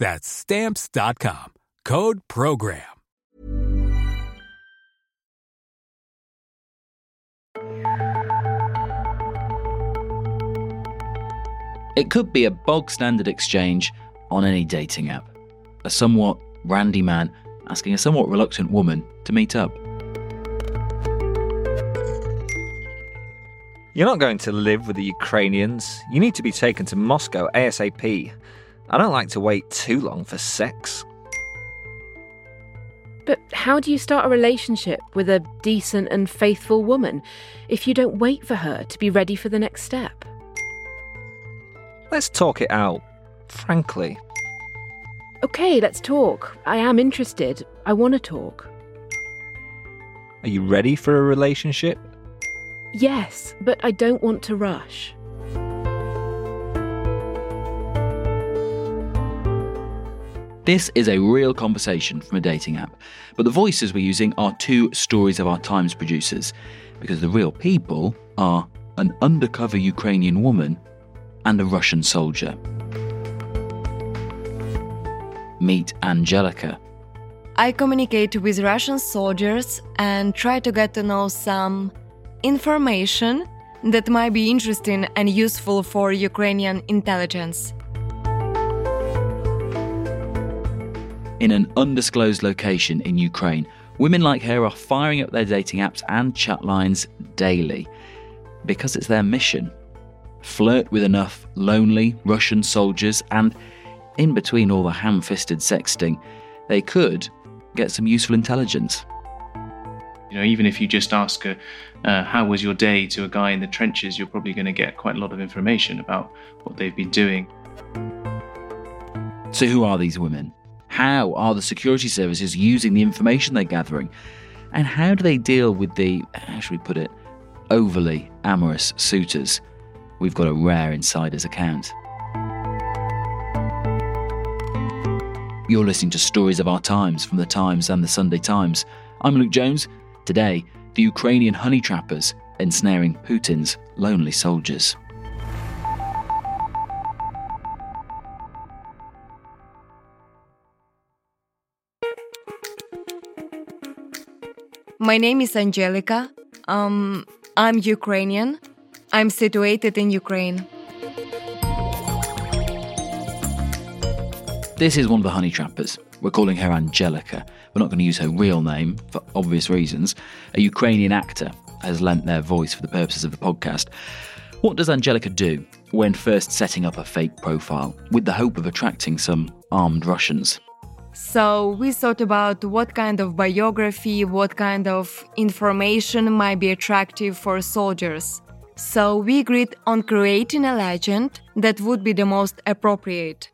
That's stamps.com. Code program. It could be a bog standard exchange on any dating app. A somewhat randy man asking a somewhat reluctant woman to meet up. You're not going to live with the Ukrainians. You need to be taken to Moscow ASAP. I don't like to wait too long for sex. But how do you start a relationship with a decent and faithful woman if you don't wait for her to be ready for the next step? Let's talk it out, frankly. Okay, let's talk. I am interested. I want to talk. Are you ready for a relationship? Yes, but I don't want to rush. This is a real conversation from a dating app, but the voices we're using are two Stories of Our Times producers, because the real people are an undercover Ukrainian woman and a Russian soldier. Meet Angelica. I communicate with Russian soldiers and try to get to know some information that might be interesting and useful for Ukrainian intelligence. In an undisclosed location in Ukraine, women like her are firing up their dating apps and chat lines daily because it's their mission. Flirt with enough lonely Russian soldiers, and in between all the ham fisted sexting, they could get some useful intelligence. You know, even if you just ask, a, uh, "How was your day?" to a guy in the trenches, you're probably going to get quite a lot of information about what they've been doing. So, who are these women? How are the security services using the information they're gathering? And how do they deal with the, how should we put it, overly amorous suitors? We've got a rare insider's account. You're listening to Stories of Our Times from the Times and the Sunday Times. I'm Luke Jones. Today, the Ukrainian honey trappers ensnaring Putin's lonely soldiers. My name is Angelica. Um, I'm Ukrainian. I'm situated in Ukraine. This is one of the honey trappers. We're calling her Angelica. We're not going to use her real name for obvious reasons. A Ukrainian actor has lent their voice for the purposes of the podcast. What does Angelica do when first setting up a fake profile with the hope of attracting some armed Russians? So we thought about what kind of biography, what kind of information might be attractive for soldiers. So we agreed on creating a legend that would be the most appropriate.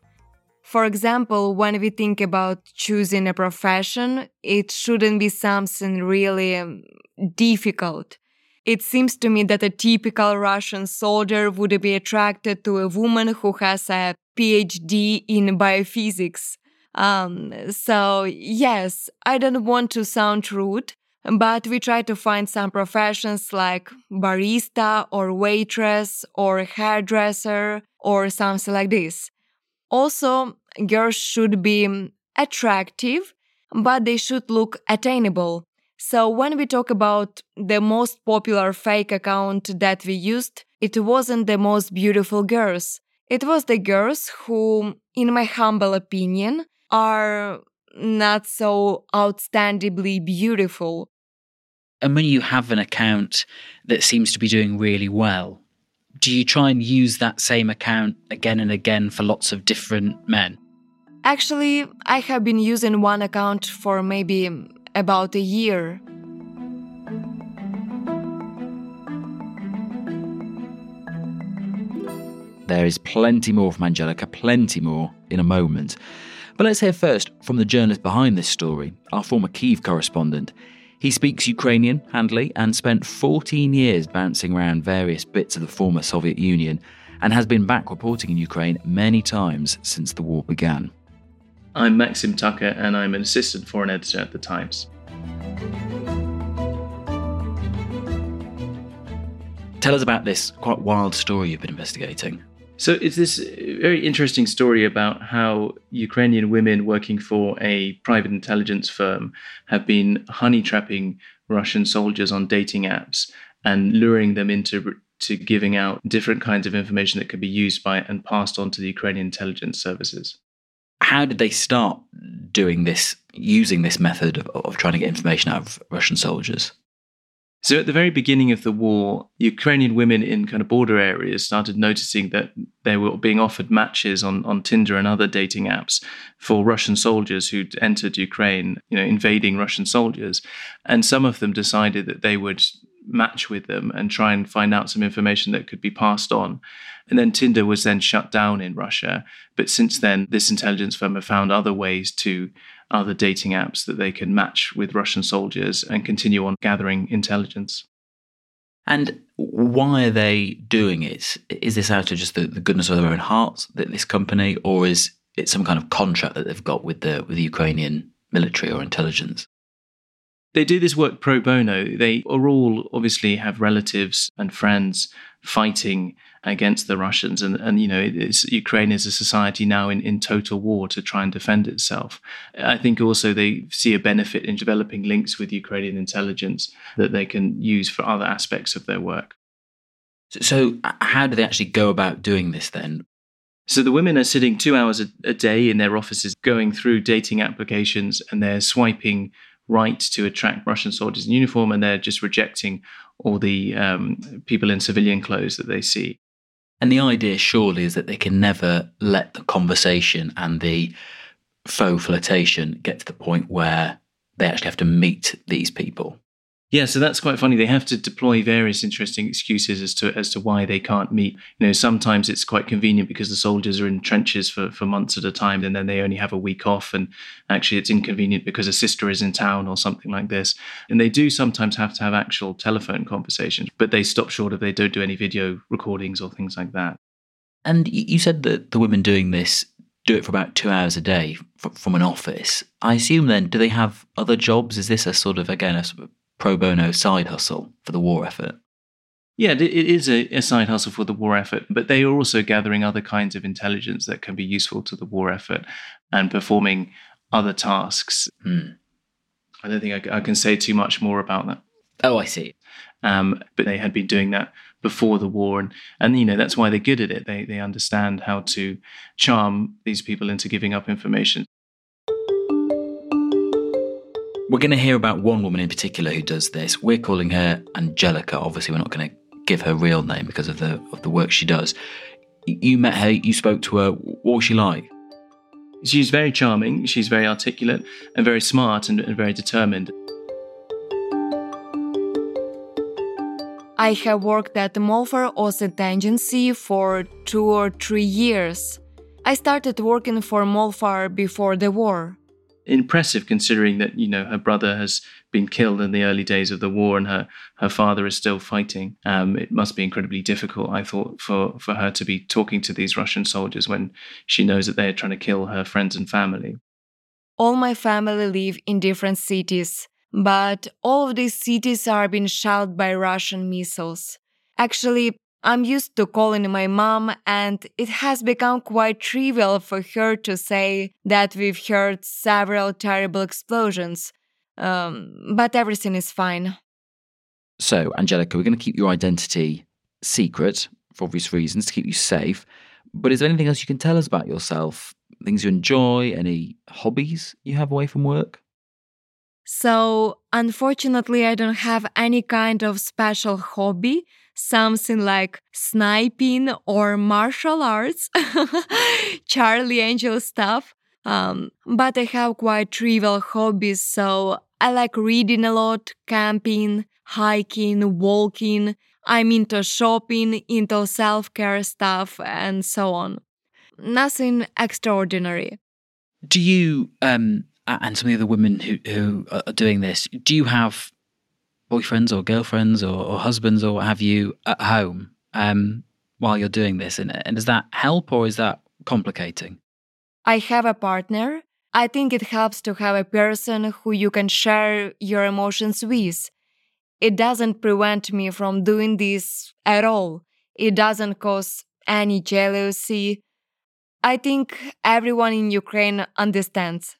For example, when we think about choosing a profession, it shouldn't be something really um, difficult. It seems to me that a typical Russian soldier would be attracted to a woman who has a PhD in biophysics Um, so, yes, I don't want to sound rude, but we try to find some professions like barista or waitress or hairdresser or something like this. Also, girls should be attractive, but they should look attainable. So when we talk about the most popular fake account that we used, it wasn't the most beautiful girls. It was the girls who, in my humble opinion, are not so outstandingly beautiful. And when you have an account that seems to be doing really well, do you try and use that same account again and again for lots of different men? Actually, I have been using one account for maybe about a year. There is plenty more from Angelica, plenty more in a moment. But let's hear first from the journalist behind this story, our former Kiev correspondent. He speaks Ukrainian handily and spent 14 years bouncing around various bits of the former Soviet Union and has been back reporting in Ukraine many times since the war began. I'm Maxim Tucker and I'm an assistant foreign editor at The Times. Tell us about this quite wild story you've been investigating. So it's this very interesting story about how Ukrainian women working for a private intelligence firm have been honey trapping Russian soldiers on dating apps and luring them into to giving out different kinds of information that could be used by and passed on to the Ukrainian intelligence services. How did they start doing this, using this method of, of trying to get information out of Russian soldiers? So at the very beginning of the war, Ukrainian women in kind of border areas started noticing that they were being offered matches on, on Tinder and other dating apps for Russian soldiers who'd entered Ukraine, you know, invading Russian soldiers. And some of them decided that they would match with them and try and find out some information that could be passed on. And then Tinder was then shut down in Russia. But since then, this intelligence firm have found other ways to other dating apps that they can match with Russian soldiers and continue on gathering intelligence. And why are they doing it? Is this out of just the, the goodness of their own hearts, that this company, or is it some kind of contract that they've got with the with the Ukrainian military or intelligence? They do this work pro bono. They are all obviously have relatives and friends fighting against the Russians. And, and you know, Ukraine is a society now in, in total war to try and defend itself. I think also they see a benefit in developing links with Ukrainian intelligence that they can use for other aspects of their work. So, so how do they actually go about doing this then? So the women are sitting two hours a, a day in their offices going through dating applications and they're swiping right to attract Russian soldiers in uniform and they're just rejecting all the um, people in civilian clothes that they see. And the idea, surely, is that they can never let the conversation and the faux flirtation get to the point where they actually have to meet these people. Yeah, so that's quite funny. They have to deploy various interesting excuses as to as to why they can't meet. You know, sometimes it's quite convenient because the soldiers are in trenches for, for months at a time, and then they only have a week off. And actually, it's inconvenient because a sister is in town or something like this. And they do sometimes have to have actual telephone conversations, but they stop short if they don't do any video recordings or things like that. And you said that the women doing this do it for about two hours a day from an office. I assume then, do they have other jobs? Is this a sort of again a sort of pro bono side hustle for the war effort. Yeah, it is a, a, side hustle for the war effort, but they are also gathering other kinds of intelligence that can be useful to the war effort and performing other tasks. Hmm. I don't think I, I, can say too much more about that. Oh, I see. Um, but they had been doing that before the war, and and you know that's why they're good at it. They they understand how to charm these people into giving up information. We're going to hear about one woman in particular who does this. We're calling her Angelica. Obviously, we're not going to give her real name because of the of the work she does. You met her, you spoke to her. What was she like? She's very charming. She's very articulate and very smart and, and very determined. I have worked at the Molfar OSINT Agency for two or three years. I started working for Molfar before the war impressive considering that you know her brother has been killed in the early days of the war and her her father is still fighting. Um, it must be incredibly difficult, I thought, for for her to be talking to these Russian soldiers when she knows that they are trying to kill her friends and family. All my family live in different cities, but all of these cities are being shelled by Russian missiles. Actually, I'm used to calling my mom, and it has become quite trivial for her to say that we've heard several terrible explosions. Um, but everything is fine. So, Angelica, we're going to keep your identity secret for obvious reasons to keep you safe. But is there anything else you can tell us about yourself? Things you enjoy? Any hobbies you have away from work? So, unfortunately, I don't have any kind of special hobby something like sniping or martial arts, Charlie Angel stuff. Um, but I have quite trivial hobbies, so I like reading a lot, camping, hiking, walking. I'm into shopping, into self care stuff, and so on. Nothing extraordinary. Do you, um, and some of the other women who, who are doing this, do you have boyfriends or girlfriends or, or husbands or what have you at home um, while you're doing this? And, and does that help or is that complicating? I have a partner. I think it helps to have a person who you can share your emotions with. It doesn't prevent me from doing this at all. It doesn't cause any jealousy. I think everyone in Ukraine understands.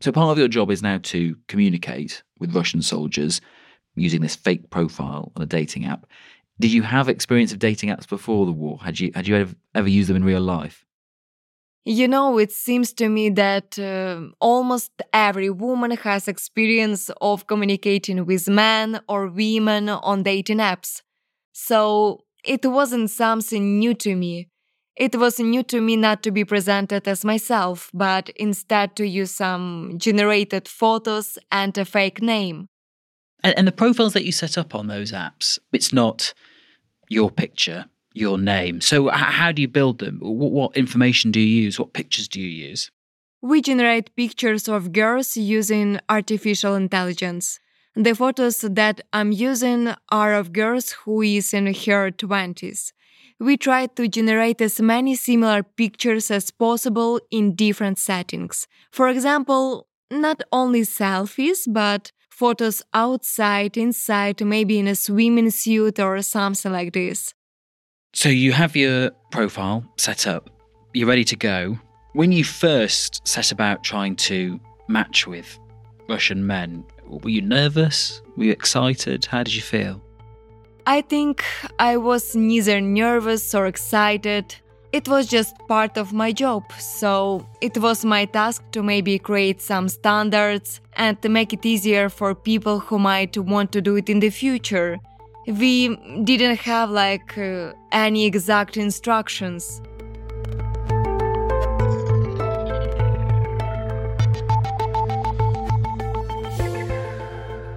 So, part of your job is now to communicate with Russian soldiers using this fake profile on a dating app. Did you have experience of dating apps before the war? Had you had you ever, used them in real life? You know, it seems to me that uh, almost every woman has experience of communicating with men or women on dating apps. So it wasn't something new to me. It was new to me not to be presented as myself, but instead to use some generated photos and a fake name. And, and the profiles that you set up on those apps, it's not your picture, your name. So, how do you build them? What, what information do you use? What pictures do you use? We generate pictures of girls using artificial intelligence. The photos that I'm using are of girls who is in her 20s we tried to generate as many similar pictures as possible in different settings. For example, not only selfies, but photos outside, inside, maybe in a swimming suit or something like this. So you have your profile set up, you're ready to go. When you first set about trying to match with Russian men, were you nervous? Were you excited? How did you feel? I think I was neither nervous or excited. It was just part of my job, so it was my task to maybe create some standards and to make it easier for people who might want to do it in the future. We didn't have like uh, any exact instructions.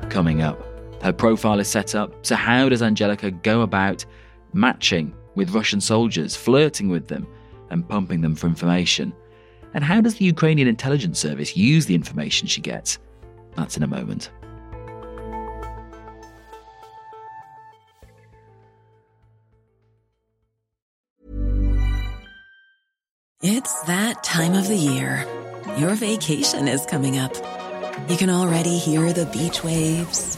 Coming up her profile is set up, so how does Angelica go about matching with Russian soldiers, flirting with them, and pumping them for information? And how does the Ukrainian intelligence service use the information she gets? That's in a moment. It's that time of the year. Your vacation is coming up. You can already hear the beach waves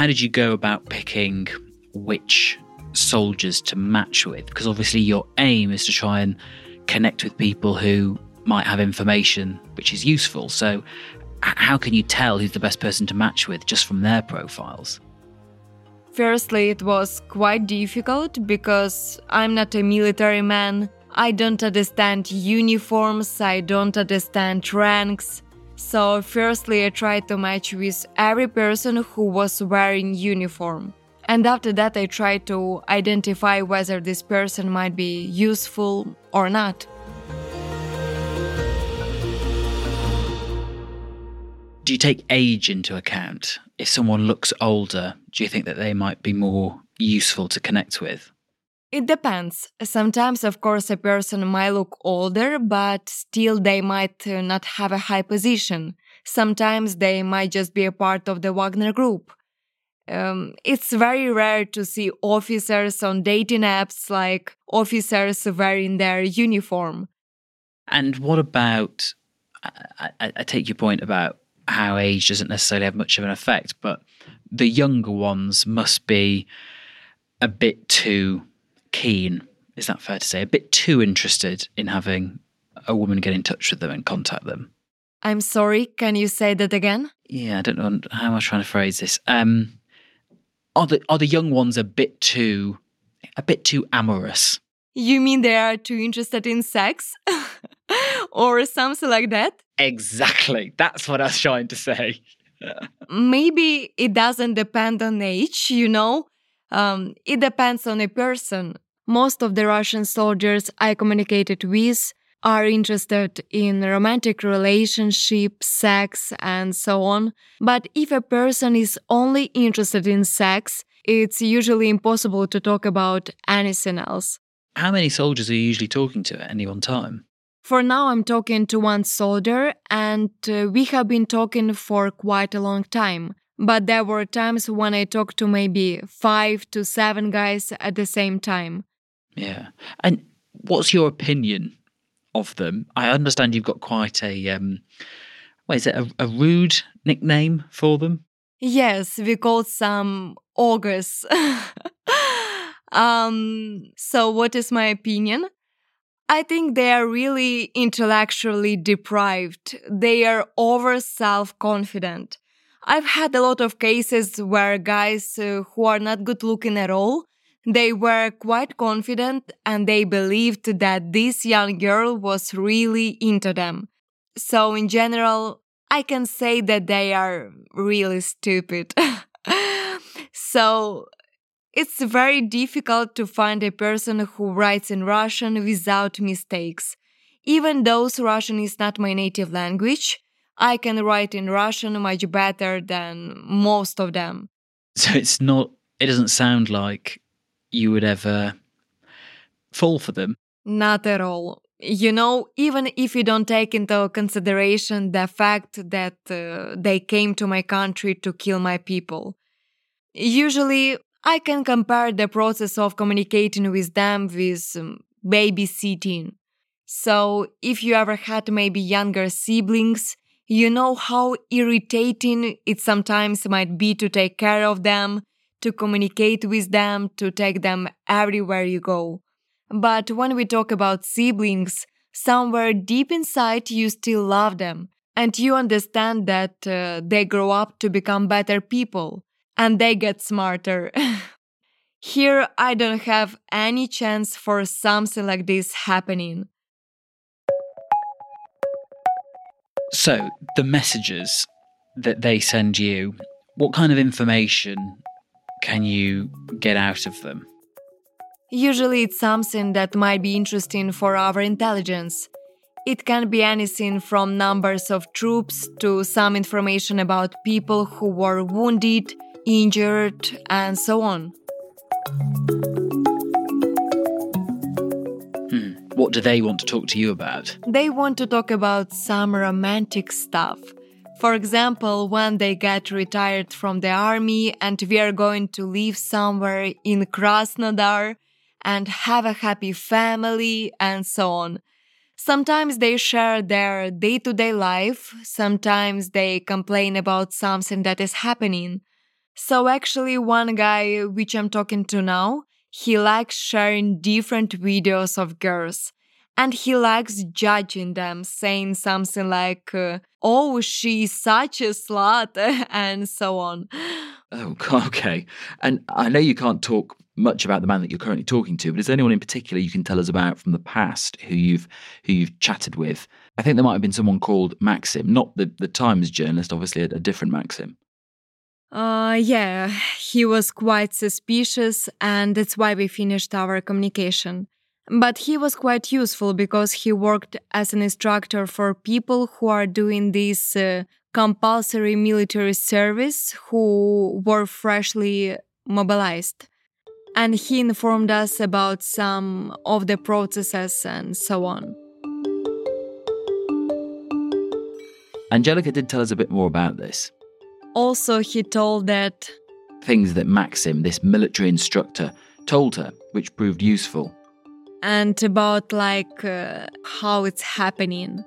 How did you go about picking which soldiers to match with? Because obviously your aim is to try and connect with people who might have information which is useful. So, how can you tell who's the best person to match with just from their profiles? Firstly, it was quite difficult because I'm not a military man. I don't understand uniforms, I don't understand ranks. So, firstly, I tried to match with every person who was wearing uniform. And after that, I tried to identify whether this person might be useful or not. Do you take age into account? If someone looks older, do you think that they might be more useful to connect with? It depends. Sometimes, of course, a person might look older, but still they might uh, not have a high position. Sometimes they might just be a part of the Wagner group. Um, it's very rare to see officers on dating apps like officers wearing their uniform. And what about? I, I, I take your point about how age doesn't necessarily have much of an effect, but the younger ones must be a bit too keen. Is that fair to say? A bit too interested in having a woman get in touch with them and contact them. I'm sorry, can you say that again? Yeah, I don't know how I'm I trying to phrase this. Um, are the are the young ones a bit too a bit too amorous? You mean they are too interested in sex? or something like that? Exactly. That's what I was trying to say. Maybe it doesn't depend on age, you know? Um, it depends on a person. Most of the Russian soldiers I communicated with are interested in romantic relationships, sex, and so on. But if a person is only interested in sex, it's usually impossible to talk about anything else. How many soldiers are you usually talking to at any one time? For now, I'm talking to one soldier, and uh, we have been talking for quite a long time. But there were times when I talked to maybe five to seven guys at the same time. Yeah. And what's your opinion of them? I understand you've got quite a, um, what is it, a, a rude nickname for them? Yes, we called some orcs. um, so, what is my opinion? I think they are really intellectually deprived. They are over self confident. I've had a lot of cases where guys uh, who are not good looking at all, they were quite confident and they believed that this young girl was really into them. So in general, I can say that they are really stupid. so it's very difficult to find a person who writes in Russian without mistakes. Even though Russian is not my native language, I can write in Russian much better than most of them. So it's not, it doesn't sound like you would ever fall for them. Not at all. You know, even if you don't take into consideration the fact that uh, they came to my country to kill my people. Usually, I can compare the process of communicating with them with um, babysitting. So, if you ever had maybe younger siblings, you know how irritating it sometimes might be to take care of them, to communicate with them, to take them everywhere you go. But when we talk about siblings, somewhere deep inside you still love them and you understand that uh, they grow up to become better people and they get smarter. Here, I don't have any chance for something like this happening. So, the messages that they send you, what kind of information can you get out of them? Usually, it's something that might be interesting for our intelligence. It can be anything from numbers of troops to some information about people who were wounded, injured, and so on. What do they want to talk to you about? They want to talk about some romantic stuff. For example, when they get retired from the army and we are going to live somewhere in Krasnodar and have a happy family and so on. Sometimes they share their day to day life, sometimes they complain about something that is happening. So, actually, one guy which I'm talking to now, he likes sharing different videos of girls. And he likes judging them, saying something like, uh, oh, she's such a slut, and so on. Oh, okay. And I know you can't talk much about the man that you're currently talking to, but is there anyone in particular you can tell us about from the past who you've who you've chatted with? I think there might have been someone called Maxim, not the, the Times journalist, obviously a, a different Maxim. Uh, yeah, he was quite suspicious, and that's why we finished our communication. But he was quite useful because he worked as an instructor for people who are doing this uh, compulsory military service who were freshly mobilized. And he informed us about some of the processes and so on. Angelica did tell us a bit more about this. Also, he told that things that Maxim, this military instructor, told her, which proved useful. And about like uh, how it's happening.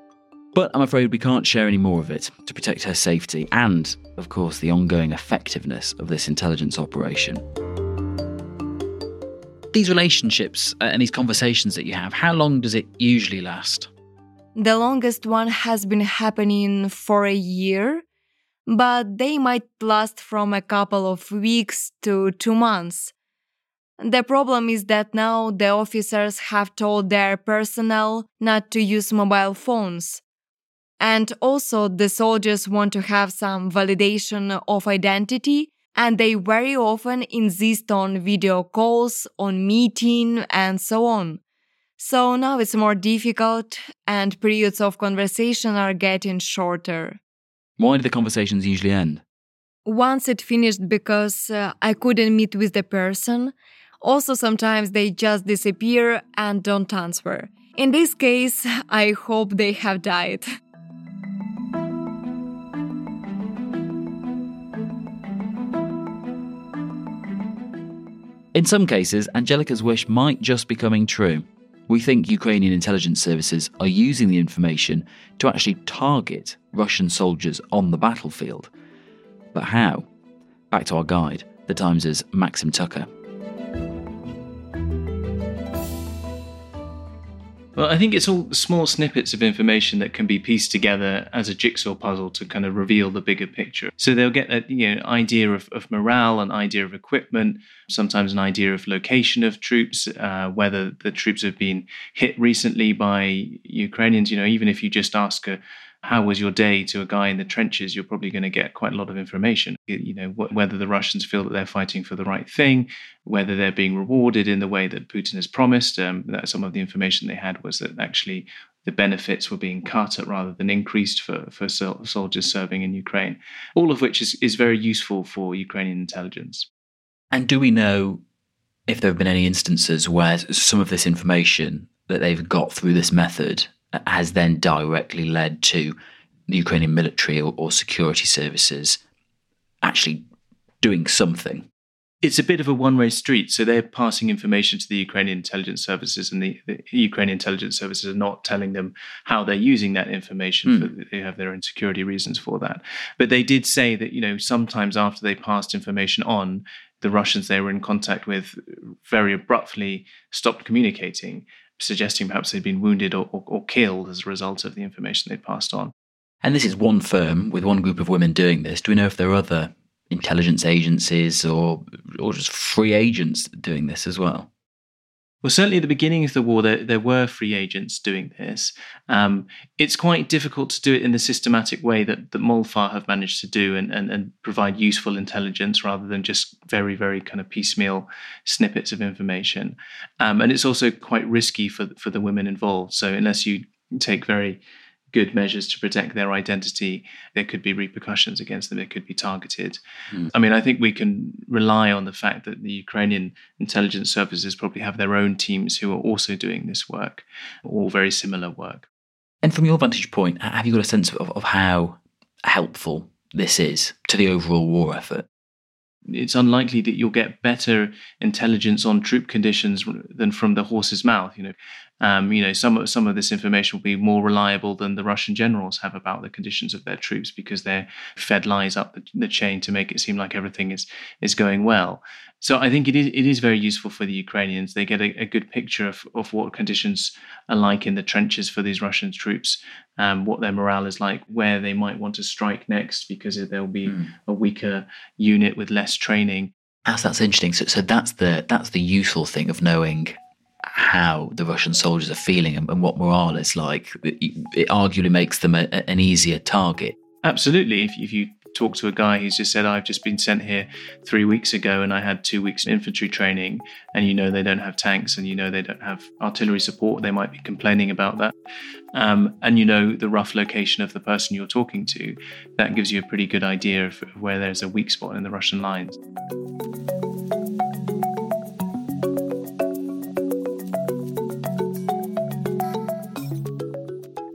But I'm afraid we can't share any more of it to protect her safety and, of course, the ongoing effectiveness of this intelligence operation. These relationships uh, and these conversations that you have, how long does it usually last? The longest one has been happening for a year, but they might last from a couple of weeks to two months. The problem is that now the officers have told their personnel not to use mobile phones. And also, the soldiers want to have some validation of identity, and they very often insist on video calls, on meeting, and so on. So now it's more difficult, and periods of conversation are getting shorter. Why do the conversations usually end? Once it finished because uh, I couldn't meet with the person. Also, sometimes they just disappear and don't answer. In this case, I hope they have died. In some cases, Angelica's wish might just be coming true. We think Ukrainian intelligence services are using the information to actually target Russian soldiers on the battlefield. But how? Back to our guide, the Times' Maxim Tucker. Well, I think it's all small snippets of information that can be pieced together as a jigsaw puzzle to kind of reveal the bigger picture. So they'll get an you know idea of, of morale, an idea of equipment, sometimes an idea of location of troops, uh, whether the troops have been hit recently by Ukrainians. You know, even if you just ask a how was your day to a guy in the trenches, you're probably going to get quite a lot of information. You know, wh- whether the Russians feel that they're fighting for the right thing, whether they're being rewarded in the way that Putin has promised. Um, that some of the information they had was that actually the benefits were being cut rather than increased for, for sol- soldiers serving in Ukraine. All of which is, is very useful for Ukrainian intelligence. And do we know if there have been any instances where some of this information that they've got through this method has then directly led to the Ukrainian military or, or security services actually doing something. It's a bit of a one way street. So they're passing information to the Ukrainian intelligence services, and the, the Ukrainian intelligence services are not telling them how they're using that information. Mm. they have their own security reasons for that. But they did say that, you know, sometimes after they passed information on, the Russians they were in contact with very abruptly stopped communicating suggesting perhaps they'd been wounded or, or, or killed as a result of the information they'd passed on. And this is one firm with one group of women doing this. Do we know if there are other intelligence agencies or or just free agents doing this as well? Well, certainly at the beginning of the war, there, there were free agents doing this. Um, it's quite difficult to do it in the systematic way that, that Molfar have managed to do and, and, and provide useful intelligence rather than just very, very kind of piecemeal snippets of information. Um, and it's also quite risky for, for the women involved. So, unless you take very good measures to protect their identity, there could be repercussions against them. It could be targeted. Mm. I mean, I think we can rely on the fact that the Ukrainian intelligence services probably have their own teams who are also doing this work, all very similar work. And from your vantage point, have you got a sense of, of how helpful this is to the overall war effort? it's unlikely that you'll get better intelligence on troop conditions than from the horse's mouth. You know, um, you know, some of some of this information will be more reliable than the Russian generals have about the conditions of their troops because they're fed lies up the, the chain to make it seem like everything is is going well. So I think it is it is very useful for the Ukrainians. They get a, a good picture of, of what conditions are like in the trenches for these Russian troops, um, what their morale is like, where they might want to strike next because there'll be mm. a weaker unit with less training. That's that's interesting. So so that's the that's the useful thing of knowing how the Russian soldiers are feeling and, and what morale is like. It, it arguably makes them a, an easier target. Absolutely. If, if you talk to a guy who's just said, I've just been sent here three weeks ago and I had two weeks of infantry training, and you know they don't have tanks and you know they don't have artillery support, they might be complaining about that. Um, and you know the rough location of the person you're talking to, that gives you a pretty good idea of where there's a weak spot in the Russian lines.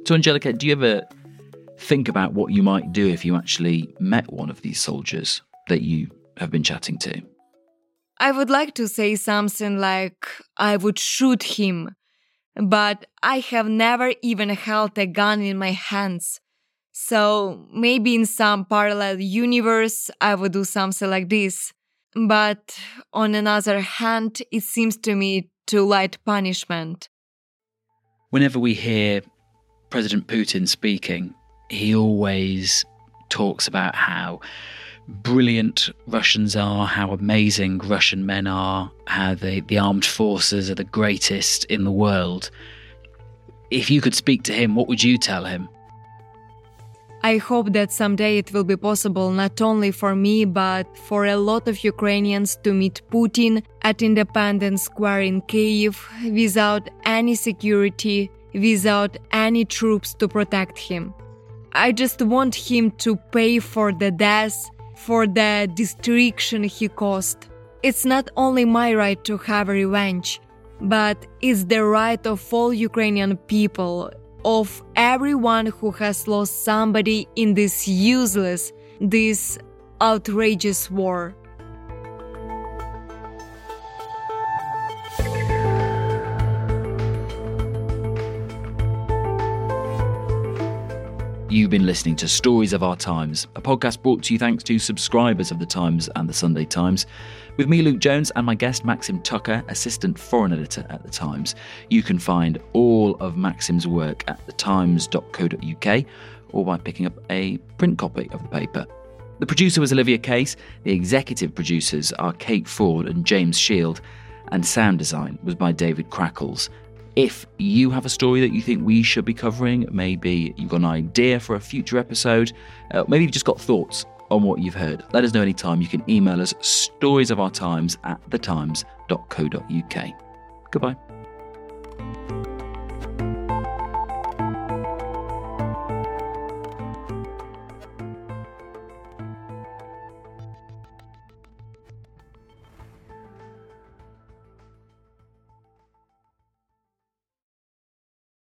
So, Angelica, do you ever think about what you might do if you actually met one of these soldiers that you have been chatting to? I would like to say something like, I would shoot him, but I have never even held a gun in my hands. So maybe in some parallel universe, I would do something like this. But on another hand, it seems to me too light punishment. Whenever we hear President Putin speaking, he always talks about how brilliant Russians are, how amazing Russian men are, how the, the armed forces are the greatest in the world. If you could speak to him, what would you tell him? I hope that someday it will be possible not only for me but for a lot of Ukrainians to meet Putin at Independence Square in Kiev without any security, without any troops to protect him. I just want him to pay for the death, for the destruction he caused. It's not only my right to have revenge, but it's the right of all Ukrainian people, of everyone who has lost somebody in this useless, this outrageous war. You've been listening to Stories of Our Times, a podcast brought to you thanks to subscribers of The Times and The Sunday Times. With me, Luke Jones, and my guest, Maxim Tucker, assistant foreign editor at The Times. You can find all of Maxim's work at thetimes.co.uk or by picking up a print copy of the paper. The producer was Olivia Case, the executive producers are Kate Ford and James Shield, and sound design was by David Crackles. If you have a story that you think we should be covering, maybe you've got an idea for a future episode, uh, maybe you've just got thoughts on what you've heard, let us know anytime. You can email us stories of our times at thetimes.co.uk. Goodbye.